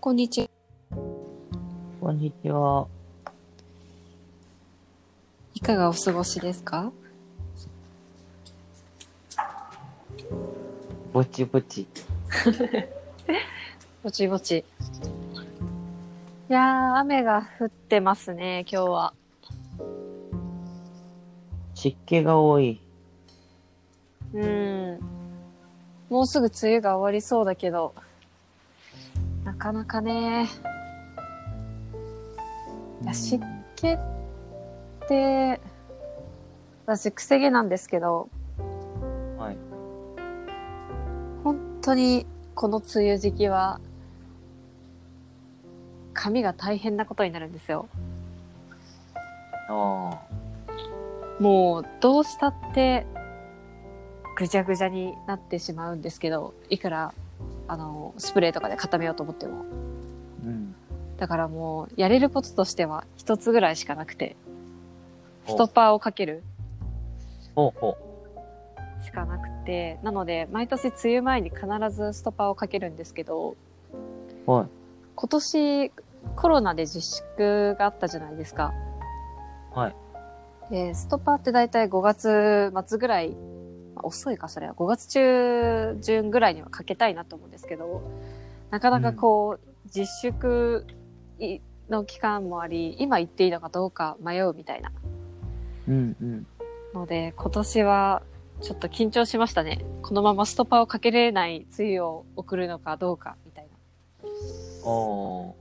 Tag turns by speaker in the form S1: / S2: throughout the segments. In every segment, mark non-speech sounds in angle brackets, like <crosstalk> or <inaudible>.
S1: こんにちは。
S2: こんにちは。
S1: いかがお過ごしですか？
S2: ぼちぼち。<laughs>
S1: ぼちぼち。いやー、雨が降ってますね、今日は。
S2: 湿気が多い。
S1: うん。もうすぐ梅雨が終わりそうだけど、なかなかね、いや湿気って、私、くせ毛なんですけど、
S2: はい。
S1: 本当にこの梅雨時期は、髪が大変なことになるんですよ。
S2: あ
S1: もう、どうしたって、ぐちゃぐちゃになってしまうんですけど、いくら、あの、スプレーとかで固めようと思っても。
S2: あ。うん。
S1: だからもう、やれることとしては一つぐらいしかなくて、
S2: お
S1: ストッパーをかけるしかなくて、なので、毎年梅雨前に必ずストッパーをかけるんですけど、
S2: う。はい。
S1: 今年コロナで自粛があったじゃないですか。
S2: はい。
S1: で、ストッパーって大体5月末ぐらい、まあ遅いかそれは、5月中旬ぐらいにはかけたいなと思うんですけど、なかなかこう、自粛いの期間もあり、今行っていいのかどうか迷うみたいな
S2: うんうん。
S1: ので、今年はちょっと緊張しましたね。このままストッパーをかけれない梅雨を送るのかどうかみたいな。
S2: おー。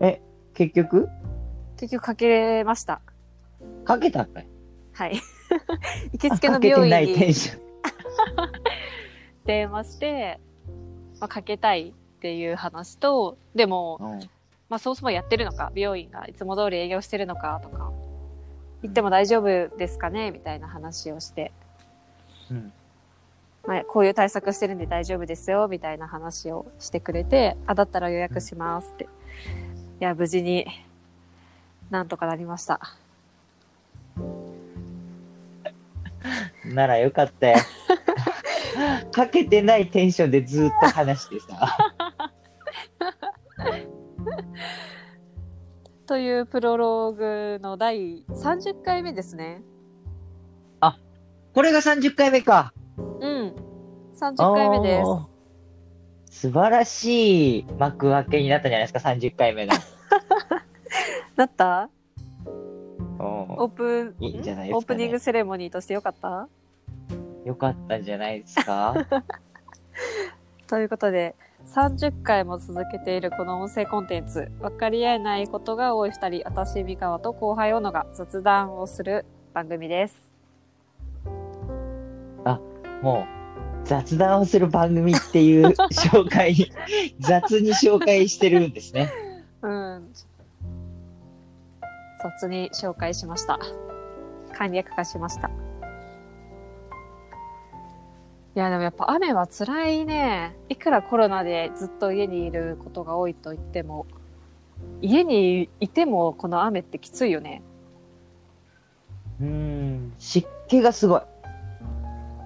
S2: え、結局？
S1: 結局かけれました。
S2: かけたんかい
S1: はい。<laughs> 行きつけ
S2: あ
S1: の病院に。電話して、まあ、かけたいっていう話と、でも、
S2: うん。
S1: まあ、そもそもやってるのか、美容院がいつも通り営業してるのかとか、行っても大丈夫ですかねみたいな話をして、
S2: うん。
S1: まあ、こういう対策してるんで大丈夫ですよ、みたいな話をしてくれて、あ、だったら予約しますって。いや、無事になんとかなりました。
S2: ならよかったよ。<laughs> かけてないテンションでずーっと話してさ。<laughs>
S1: というプロローグの第30回目ですね。
S2: これが30回目か。
S1: うん。30回目です。
S2: 素晴らしい幕開けになったんじゃないですか、30回目の。<laughs>
S1: なった？
S2: お
S1: オープン、
S2: いいんじゃないですかね
S1: オープニングセレモニーとしてよかった？
S2: よかったんじゃないですか？
S1: ということで、30回も続けているこの音声コンテンツ、分かり合えないことが多い二人、私、三河と後輩小野が雑談をする番組です。
S2: もう、雑談をする番組っていう紹介に、<laughs> 雑に紹介してるんですね。
S1: うん。雑に紹介しました。簡略化しました。いや、でもやっぱ雨は辛いね。いくらコロナでずっと家にいることが多いと言っても、家にいてもこの雨ってきついよね。
S2: うーん、湿気がすごい。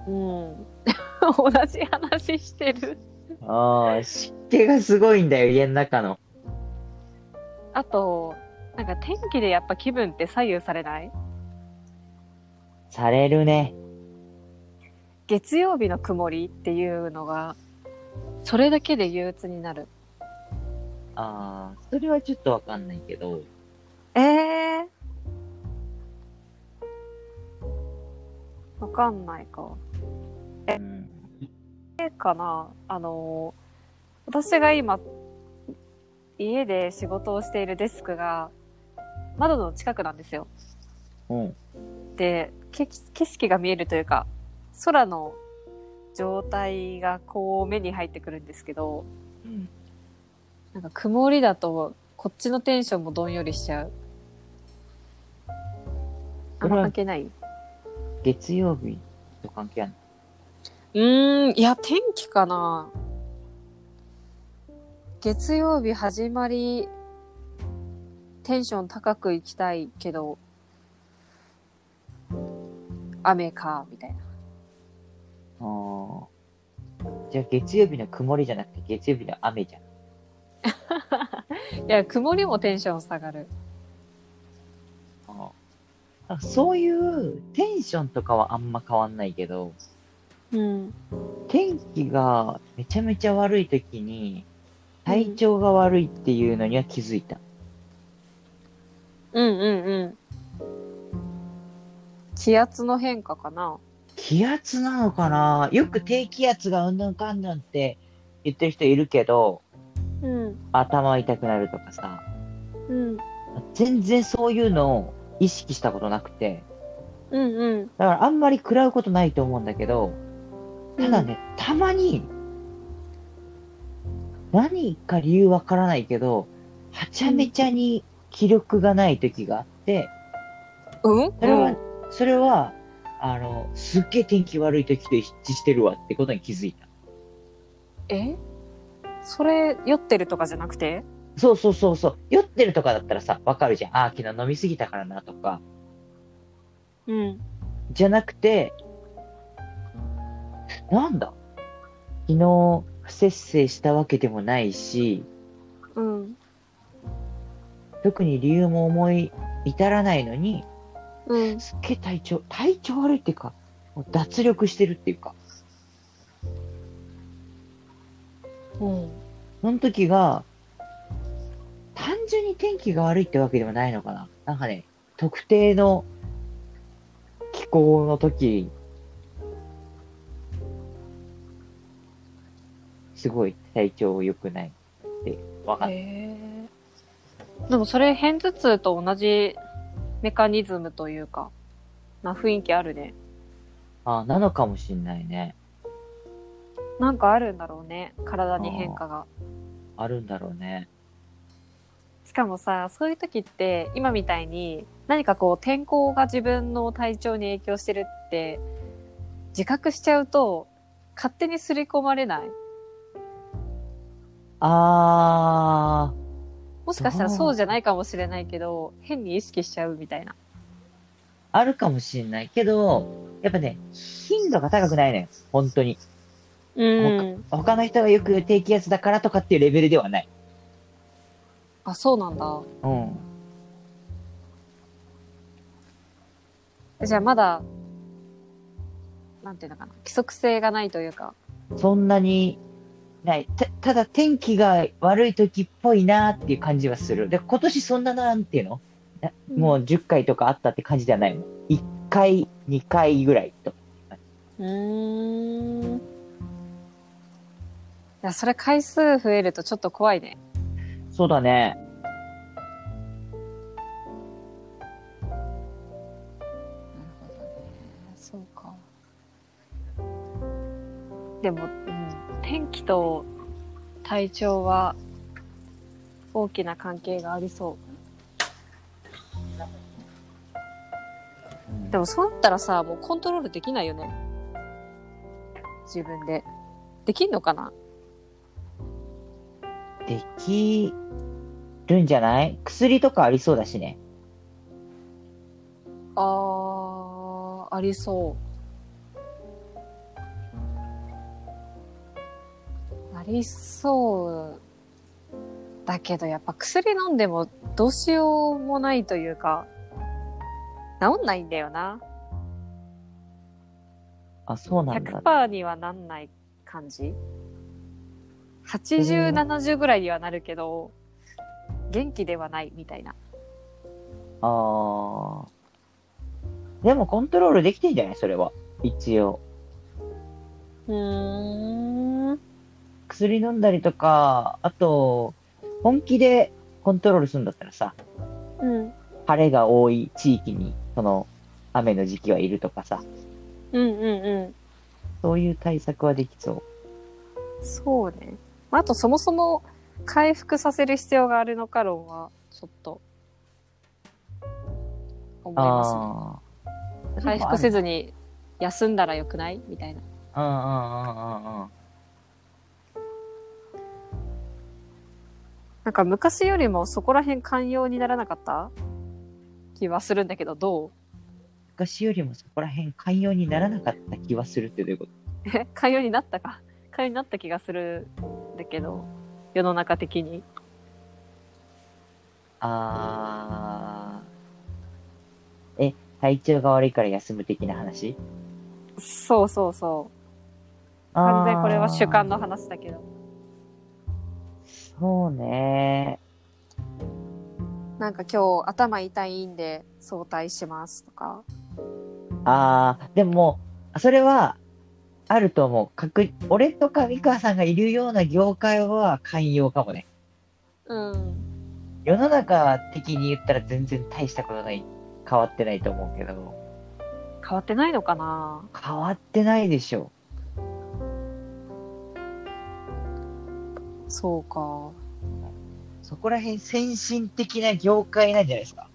S1: うん。<laughs> 同じ話してる。
S2: ああ、湿気がすごいんだよ、家の中の。
S1: あと、なんか天気でやっぱ気分って左右されない？
S2: されるね。
S1: 月曜日の曇りっていうのが、それだけで憂鬱になる。
S2: ああ、それはちょっとわかんないけど。
S1: ええわかんないか。
S2: うん。
S1: えかなあの、私が今、家で仕事をしているデスクが、窓の近くなんですよ。
S2: うん。
S1: で、け景色が見えるというか、空の状態がこう目に入ってくるんですけど、
S2: うん。
S1: なんか曇りだと、こっちのテンションもどんよりしちゃう。あんま関係ない？
S2: 月曜日と関係あるの？
S1: うーん、いや、天気かな。月曜日始まり、テンション高く行きたいけど、雨か、みたいな。
S2: ああ。じゃあ月曜日の曇りじゃなくて月曜日の雨じゃん。<laughs>
S1: いや、曇りもテンション下がる。
S2: あそういうテンションとかはあんま変わんないけど、
S1: うん。
S2: 天気がめちゃめちゃ悪い時に体調が悪いっていうのには気づいた。
S1: うんうんうん。気圧の変化かな
S2: 気圧なのかな？よく低気圧がうんぬんかんぬんって言ってる人いるけど、
S1: うん。
S2: 頭痛くなるとかさ、
S1: うん。
S2: 全然そういうのを意識したことなくて、
S1: うんうん。
S2: だからあんまり食らうことないと思うんだけど、ただね、たまに、何か理由わからないけど、はちゃめちゃに気力がない時があって、
S1: うん
S2: それは、それは、あの、すっげえ天気悪い時と一致してるわってことに気づいた。
S1: え？それ、酔ってるとかじゃなくて？
S2: そうそうそうそう。酔ってるとかだったらさ、わかるじゃん。ああ、昨日飲みすぎたからなとか。
S1: うん。
S2: じゃなくて、なんだ？昨日、不節制したわけでもないし、
S1: うん。
S2: 特に理由も思い至らないのに、
S1: うん。
S2: すっげえ体調、体調悪いっていうか、もう脱力してるっていうか、
S1: うん。
S2: その時が、単純に天気が悪いってわけでもないのかな。なんかね、特定の気候の時、すごい体調良くないって分かった。
S1: でもそれ、片頭痛と同じメカニズムというか、な雰囲気あるね。
S2: あなのかもしんないね。
S1: なんかあるんだろうね。体に変化が。
S2: あるんだろうね。
S1: しかもさ、そういう時って、今みたいに、何かこう、天候が自分の体調に影響してるって、自覚しちゃうと、勝手に刷り込まれない？
S2: あ
S1: もしかしたらそうじゃないかもしれないけど、変に意識しちゃうみたいな。
S2: ー、あるかもしんないけど、やっぱね、頻度が高くないのよ。本当に。
S1: うん。
S2: 他の人がよく低気圧だからとかっていうレベルではない。
S1: あ、そうなんだ。
S2: うん。
S1: じゃあまだ、なんていうのかな。規則性がないというか。
S2: そんなにない。たただ天気が悪い時っぽいなっていう感じはする。で、今年そんななんていうの？なもう10回とかあったって感じではないもん。1回、2回ぐらいと。
S1: うーん。いや、それ回数増えるとちょっと怖いね。
S2: そうだね。
S1: なるほどね。そうか。でも、うん、天気と体調は大きな関係がありそう。でもそうなったらさ、もうコントロールできないよね。自分で。できんのかな？
S2: できるんじゃない？薬とかありそうだしね。
S1: あー、ありそう。ありそう。だけどやっぱ薬飲んでもどうしようもないというか、治んないんだよな。
S2: あ、そうなんだ。
S1: 100%にはなんない感じ ?80、70ぐらいにはなるけど、元気ではないみたいな。
S2: あー。でもコントロールできてんじゃない？それは。一応。
S1: うーん。
S2: 薬飲んだりとか、あと、本気でコントロールするんだったらさ、
S1: うん。
S2: 晴れが多い地域に、その、雨の時期はいるとかさ、
S1: うんうんうん。
S2: そういう対策はできそう。
S1: そうね。まああとそもそも回復させる必要があるのか論は、ちょっと、思いますね。回復せ
S2: ず。
S1: ずに休んだらよくない？みたいな。
S2: うんうんうんうんうん。
S1: なんか昔よりもそこら辺寛容にならなかった？気はするんだけど、どう？
S2: 昔よりもそこら辺寛容にならなかった気はするってどういうこと？
S1: え？寛容になったか？回になった気がするんだけど、世の中的に。
S2: あー。え、体調が悪いから休む的な話？
S1: そうそうそう。完全にこれは主観の話だけど。
S2: そうね。
S1: なんか今日頭痛いんで早退しますとか。
S2: あー、でも、それは、あると思う。確俺とか美川さんがいるような業界は寛容かもね。
S1: うん。
S2: 世の中的に言ったら全然大したことない、変わってないと思うけど、
S1: 変わってないのかな
S2: 変わってないでしょ。
S1: そうか。
S2: そこら辺先進的な業界なんじゃないですか。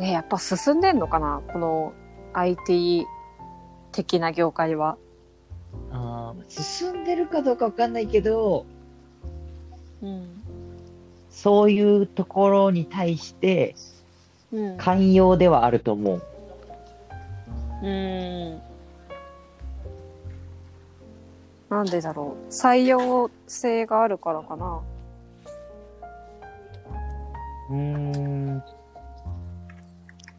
S1: え、やっぱ進んでんのかな？この IT 的な業界は。
S2: あー進んでるかどうかわかんないけど、
S1: うん。
S2: そういうところに対して
S1: うん。
S2: 寛容ではあると思う。
S1: うん。なんでだろう。採用性があるからかな。
S2: うーん。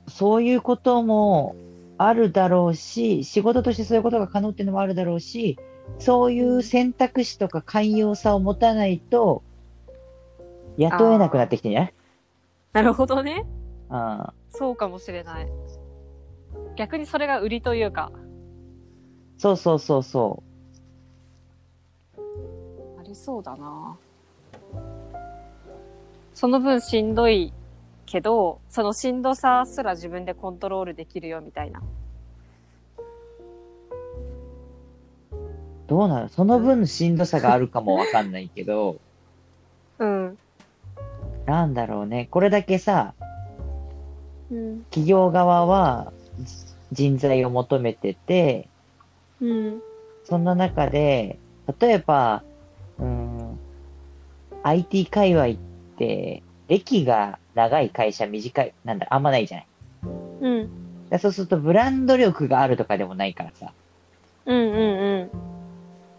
S2: そういうこともあるだろうし、仕事としてそういうことが可能っていうのもあるだろうし、そういう選択肢とか寛容さを持たないと、雇えなくなってきてんじゃない？
S1: なるほどね。
S2: あ
S1: そうかもしれない。逆にそれが売りというか、
S2: そうそうそうそ
S1: ありそうだな。その分しんどいけど、そのしんどさすら自分でコントロールできるよみたいな。
S2: う。どうなるその分しんどさがあるかもわかんないけど、
S1: うん。
S2: なんだろうね。これだけさ、
S1: うん。
S2: 企業側はじ人材を求めてて、
S1: うん。
S2: そんな中で、例えば、うーん、IT 界隈って、歴が長い会社短い、なんだ、あんまないじゃない。
S1: うん。
S2: だそうすると、ブランド力があるとかでもないからさ、
S1: うんうんうん。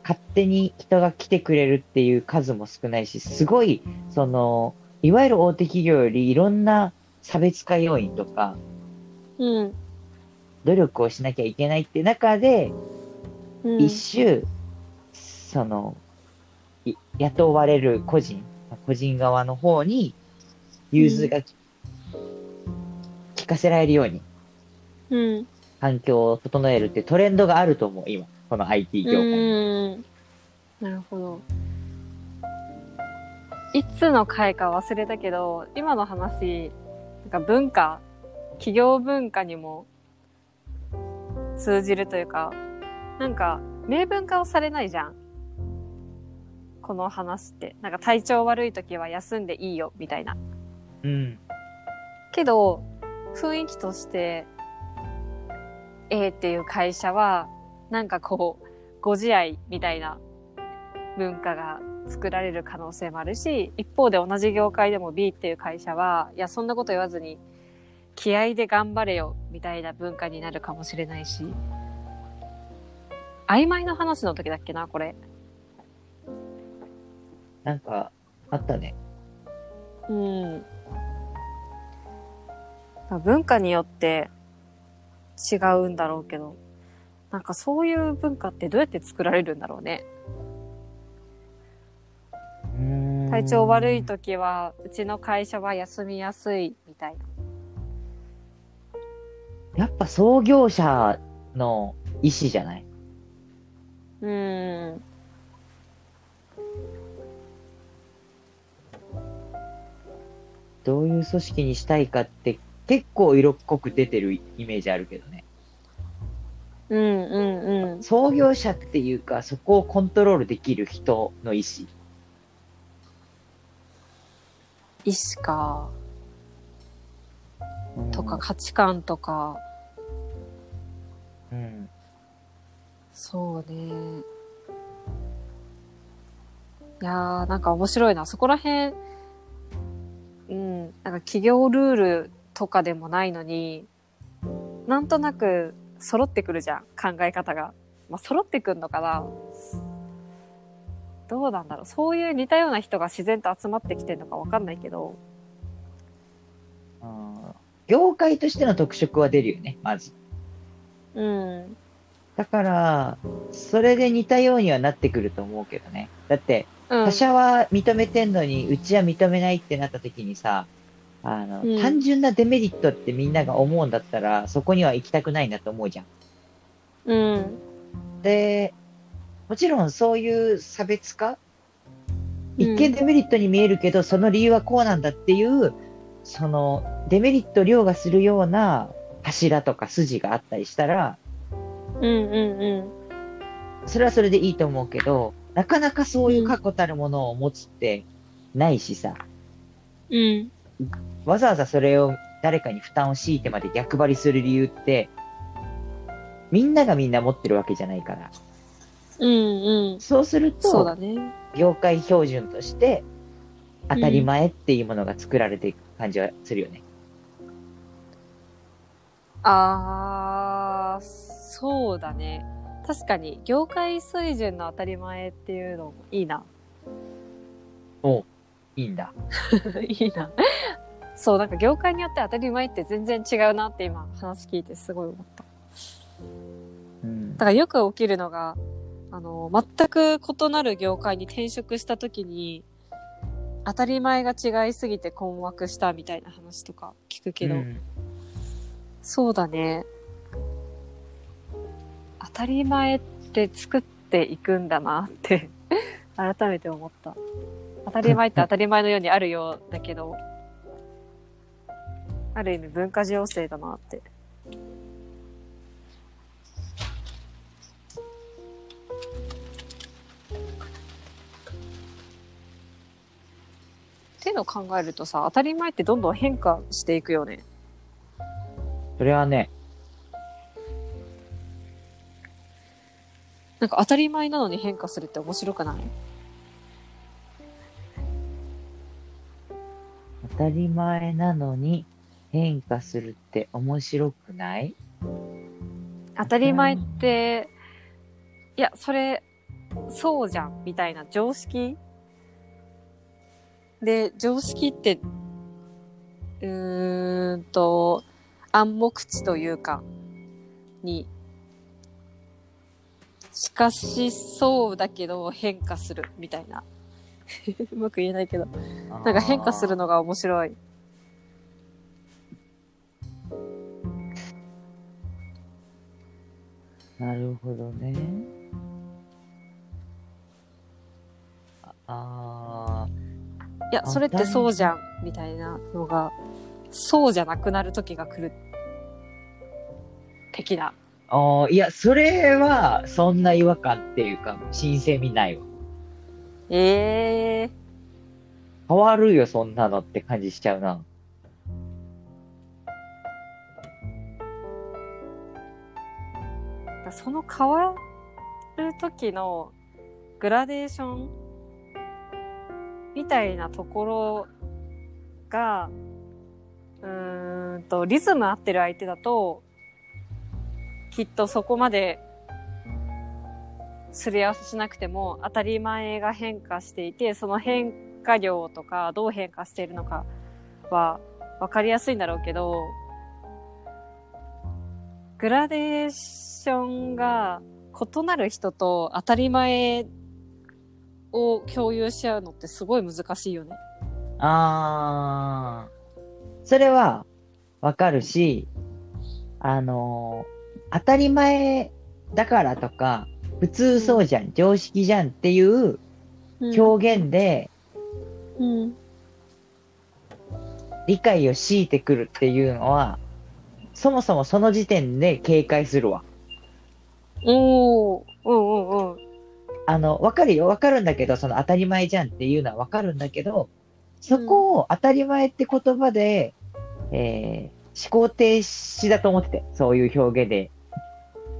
S2: 勝手に人が来てくれるっていう数も少ないし、すごい、その、いわゆる大手企業よりいろんな差別化要因とか、
S1: うん。
S2: 努力をしなきゃいけないって中で、
S1: うん。
S2: 一周、その、い雇われる個人、個人側の方に、融通がき、聞かせられるように、
S1: うん。
S2: 環境を整えるってトレンドがあると思う、今。この IT 業界。
S1: うん。なるほど。いつの回か忘れたけど、今の話、なんか文化、企業文化にも通じるというか、なんか明文化をされないじゃん。この話って。なんか体調悪い時は休んでいいよ、みたいな。
S2: うん。
S1: けど、雰囲気として、A っていう会社は、なんかこう、ご自愛みたいな文化が作られる可能性もあるし、一方で同じ業界でも B っていう会社は、いや、そんなこと言わずに、気合で頑張れよ、みたいな文化になるかもしれないし、曖昧な話の時だっけな、これ。
S2: なんか、あったね。
S1: うん。まあ文化によって違うんだろうけど、なんかそういう文化ってどうやって作られるんだろうね。体調悪い時は、うちの会社は休みやすいみたいな。
S2: やっぱ創業者の意思じゃない？
S1: うん。
S2: どういう組織にしたいかって結構色濃く出てるイメージあるけどね。
S1: うんうんうん。
S2: 創業者っていうか、そこをコントロールできる人の意思。
S1: 意思か、
S2: うん
S1: とか価値観とか、
S2: うん。
S1: そうね。いやー、なんか面白いな。そこら辺、うん、なんか企業ルールとかでもないのに、なんとなく揃ってくるじゃん、考え方が。まあ、揃ってくんのかなどうなんだろう。そういう似たような人が自然と集まってきてるのかわかんないけど。
S2: うん業界としての特色は出るよね、まず。
S1: うん。
S2: だから、それで似たようにはなってくると思うけどね。だって、
S1: うん
S2: 他。社は認めてんのに、うちは認めないってなった時にさ、あの、
S1: うん
S2: 単純なデメリットってみんなが思うんだったら、そこには行きたくないなと思うじゃん。
S1: うん。
S2: で、もちろんそういう差別化、一
S1: うん
S2: 見デメリットに見えるけど、その理由はこうなんだっていう、そのデメリット凌駕するような柱とか筋があったりしたら、
S1: うんうんうん。
S2: それはそれでいいと思うけど、なかなかそういう確固たるものを持つってないしさ、
S1: うん。
S2: わざわざそれを誰かに負担を強いてまで逆張りする理由って、みんながみんな持ってるわけじゃないから。
S1: うんうん。
S2: そうすると、
S1: そうだね。
S2: 業界標準として当たり前っていうものが作られていく感じはするよね。
S1: あー、そうだね。確かに、業界水準の当たり前っていうのもいいな。
S2: いいんだ。<laughs>
S1: いいな。そう、なんか業界によって当たり前って全然違うなって今話聞いてすごい思った。
S2: うん
S1: だからよく起きるのが、あの、全く異なる業界に転職した時に、当たり前が違いすぎて困惑したみたいな話とか聞くけど、
S2: うん
S1: そうだね。当たり前って作っていくんだなって <laughs> 改めて思った。当たり前って当たり前のようにあるようだけど、ある意味文化情勢だなって。っていうのを考えるとさ、当たり前ってどんどん変化していくよね。
S2: それはね、
S1: なんか当たり前なのに変化するって面白くない？
S2: 当たり前なのに変化するって面白くない？
S1: 当たり前って、いや、それ、そうじゃん、みたいな常識？で、常識って、うーんと、暗黙知というか、に、しかしそうだけど変化する、みたいな。<laughs> うまく言えないけど。なんか変化するのが面白い。
S2: なるほどね。ああ
S1: いや、それってそうじゃん、みたいなのが、そうじゃなくなる時が来る。的な。
S2: ーあー、いや、それは、そんな違和感っていうか、新鮮味ないわ。
S1: ええ
S2: 変わるよ、そんなのって感じしちゃうな。
S1: ー。その変わる時のグラデーションみたいなところが、うーんと、リズム合ってる相手だと、きっとそこまですり合わせしなくても当たり前が変化していて、その変化量とかどう変化しているのかは分かりやすいんだろうけど、グラデーションが異なる人と当たり前を共有し合うのってすごい難しいよね。
S2: ああ、それは、わかるし、あのー当たり前だからとか、普通そうじゃん、常識じゃんっていう表現で
S1: うん。
S2: 理解を強いてくるっていうのは、そもそもその時点で警戒するわ。
S1: おー、うんうんうん。
S2: あの、わかるよ、わかるんだけど、その当たり前じゃんっていうのはわかるんだけど、そこを当たり前って言葉で、えー、思考停止だと思ってて、そういう表現で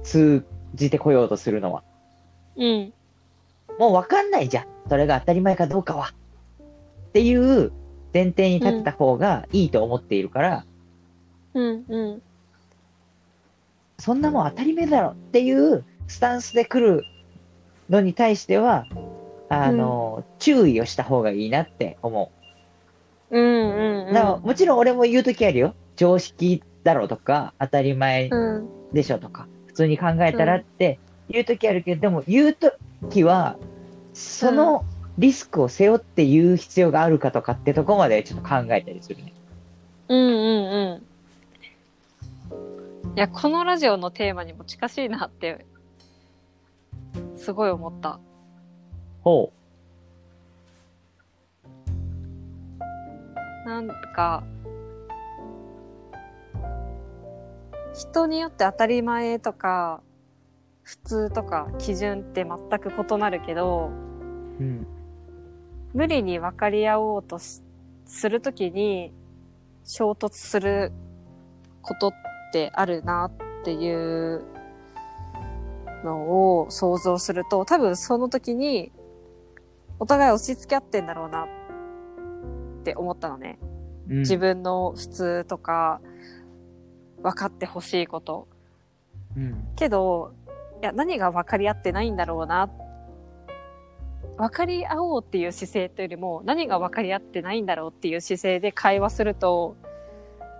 S2: 通じてこようとするのは。
S1: うん。
S2: もうわかんないじゃん。それが当たり前かどうかは。っていう前提に立てた方がいいと思っているから、
S1: うんうん。
S2: そんなもん当たり前だろっていうスタンスで来るのに対しては、あの、注意をした方がいいなって思
S1: うんうんう
S2: う。
S1: ん。
S2: だからもちろん俺も言うときあるよ。常識だろうとか、当たり前
S1: うん。
S2: でしょとか、普通に考えたらって言うときあるけど、でも言うときは、そのリスクを背負って言う必要があるかとかってとこまでちょっと考えたりするね。
S1: うんうんうん。いや、このラジオのテーマにも近しいなって、すごい思った。
S2: ほ
S1: なんか、人によって当たり前とか、普通とか基準って全く異なるけど、
S2: う。うん。
S1: 無理に分かり合おうとしするときに衝突することってあるなっていうのを想像すると、多分その時にお互い押し付け合ってんだろうなって思ったのね。
S2: うん
S1: 自分の普通とか分かってほしいこと。
S2: うん。
S1: けど、いや、何が分かり合ってないんだろうな。分かり合おうっていう姿勢というよりも、何が分かり合ってないんだろうっていう姿勢で会話すると、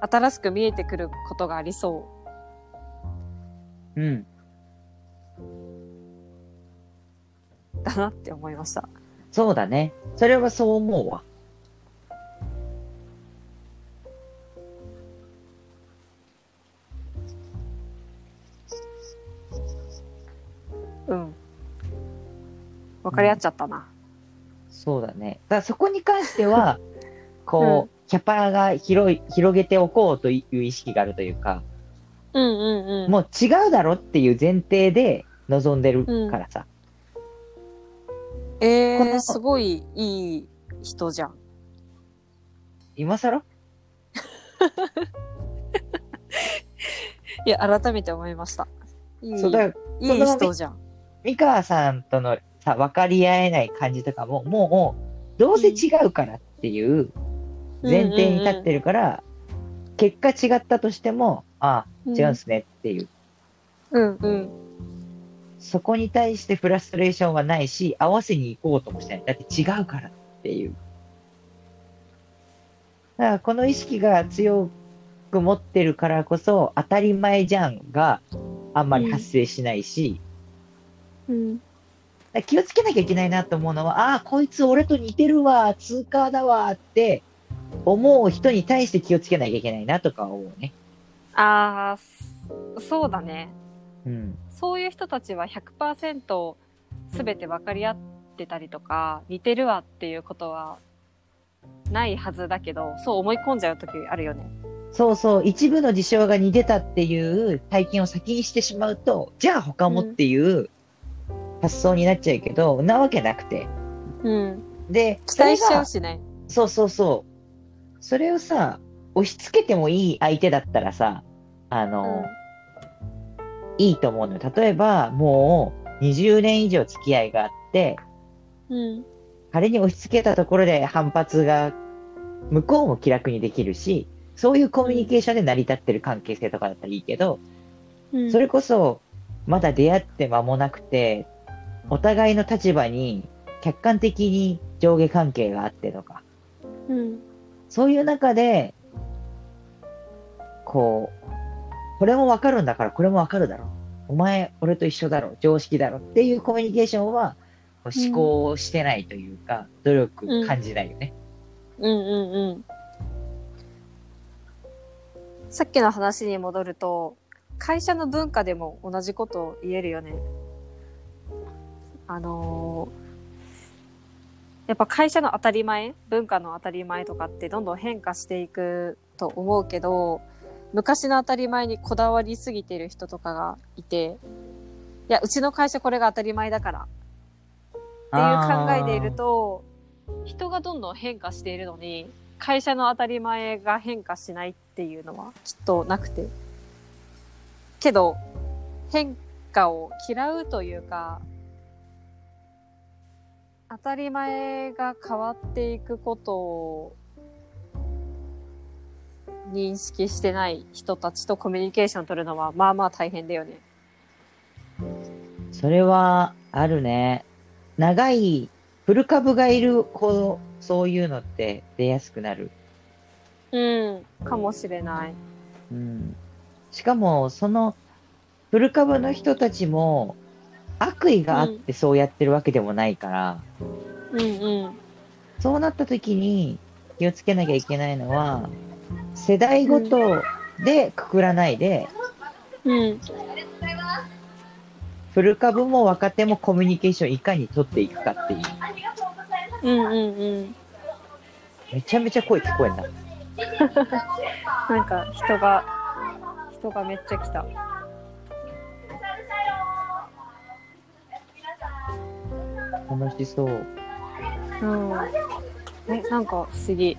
S1: 新しく見えてくることがありそ
S2: うん。
S1: うだなって思いました。
S2: そうだね。それはそう思うわ。
S1: 分かり合っちゃったな。
S2: そうだね。だからそこに関しては、<laughs> こう、キャパが広い、広げておこうという意識があるというか、
S1: うんうんうん。
S2: もう違うだろっていう前提で臨んでるからさ。
S1: えー、
S2: この
S1: すごいいい人じゃん。
S2: 今更？<laughs>
S1: いや、改めて思いました。いい、
S2: そうだ、
S1: いい人じゃん。
S2: 三河さんとのさ、分かり合えない感じとかも、もう、どうせ違うからっていう前提に立ってるから、結果違ったとしても、ああ、違うんすねっていう。
S1: うんうん。
S2: そこに対してフラストレーションはないし、合わせに行こうともしてない。だって違うからっていう。だからこの意識が強く持ってるからこそ、当たり前じゃんがあんまり発生しないし、
S1: うん。
S2: だから気をつけなきゃいけないなと思うのは、ああ、こいつ俺と似てるわ、通過だわって思う人に対して気をつけなきゃいけないなとか思うね。
S1: ああ、そうだね。
S2: うん。
S1: そういう人たちは100%全て分かり合ってたりとか、似てるわっていうことはないはずだけど、そう思い込んじゃう時あるよね。
S2: そうそう、一部の事象が似てたっていう体験を先にしてしまうと、じゃあ他もっていう発想になっちゃうけど、なわけなくて。
S1: うん。
S2: で、
S1: 期待しちゃうしね。
S2: そうそうそう。それをさ、押し付けてもいい相手だったらさ、あの、いいと思うのよ。例えば、もう20年以上付き合いがあって、
S1: うん。
S2: 彼に押し付けたところで反発が、向こうも気楽にできるし、そういうコミュニケーションで成り立ってる関係性とかだったらいいけど、
S1: うん。
S2: それこそ、まだ出会って間もなくて、お互いの立場に客観的に上下関係があってとか、
S1: うん。
S2: そういう中で、こう、これもわかるんだからこれもわかるだろう。お前、俺と一緒だろう。常識だろう。っていうコミュニケーションは、思考してないというか、努力感じないよね。
S1: うんうんうん。さっきの話に戻ると、会社の文化でも同じことを言えるよね。あのーやっぱ会社の当たり前、文化の当たり前とかってどんどん変化していくと思うけど、昔の当たり前にこだわりすぎてる人とかがいて、いや、うちの会社これが当たり前だからっていう考えでいると、人がどんどん変化しているのに、会社の当たり前が変化しないっていうのはきっとなくて。けど、変化を嫌うというか、当たり前が変わっていくこと認識してない人たちとコミュニケーション取るのは、まあまあ大変だよね。
S2: それはあるね。長い、古株がいるほど、そういうのって出やすくなる。
S1: うん、かもしれない。
S2: うん。しかも、その、古株の人たちも、悪意があってそうやってるわけでもないから、
S1: うんうん。
S2: そうなった時に気をつけなきゃいけないのは、世代ごとでくくらないで、
S1: うん。
S2: 古株も若手もコミュニケーションいかに取っていくかっていう。
S1: うんうんうん。
S2: めちゃめちゃ声聞こえんな。<laughs>
S1: なんか人が、人がめっちゃ来た。
S2: 楽しそう。
S1: うん。え、なんか不思議。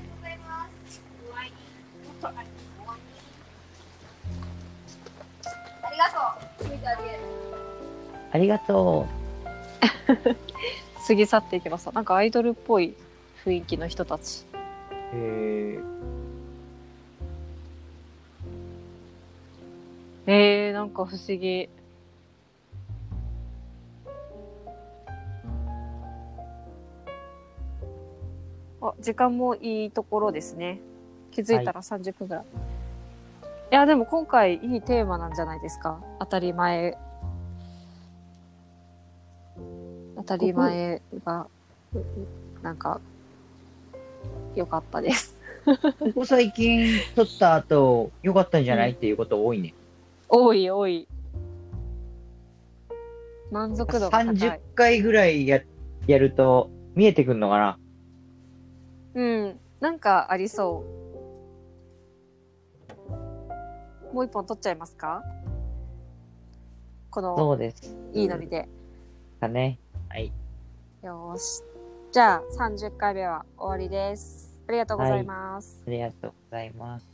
S2: ありがと <laughs>
S1: 過ぎ去っていきました。なんかアイドルっぽい雰囲気の人たち。
S2: う。へ
S1: えー、なんか不思議。あ、時間もいいところですね。気づいたら30分ぐらい。い、や、でも今回いいテーマなんじゃないですか。当たり前。当たり前が、なんか、良かったです。
S2: ここ最近撮った後、良かったんじゃない？っていうこと多いね。
S1: 多い多い。満足度が高い。
S2: 30回ぐらいややると見えてくんのかな？
S1: うん。なんかありそう。もう一本取っちゃいますか？こ
S2: そ
S1: の、
S2: うです。
S1: いいノリで。
S2: かね。はい。
S1: よーし。じゃあ、30回目は終わりです。ありがとうございます。
S2: ありがとうございます。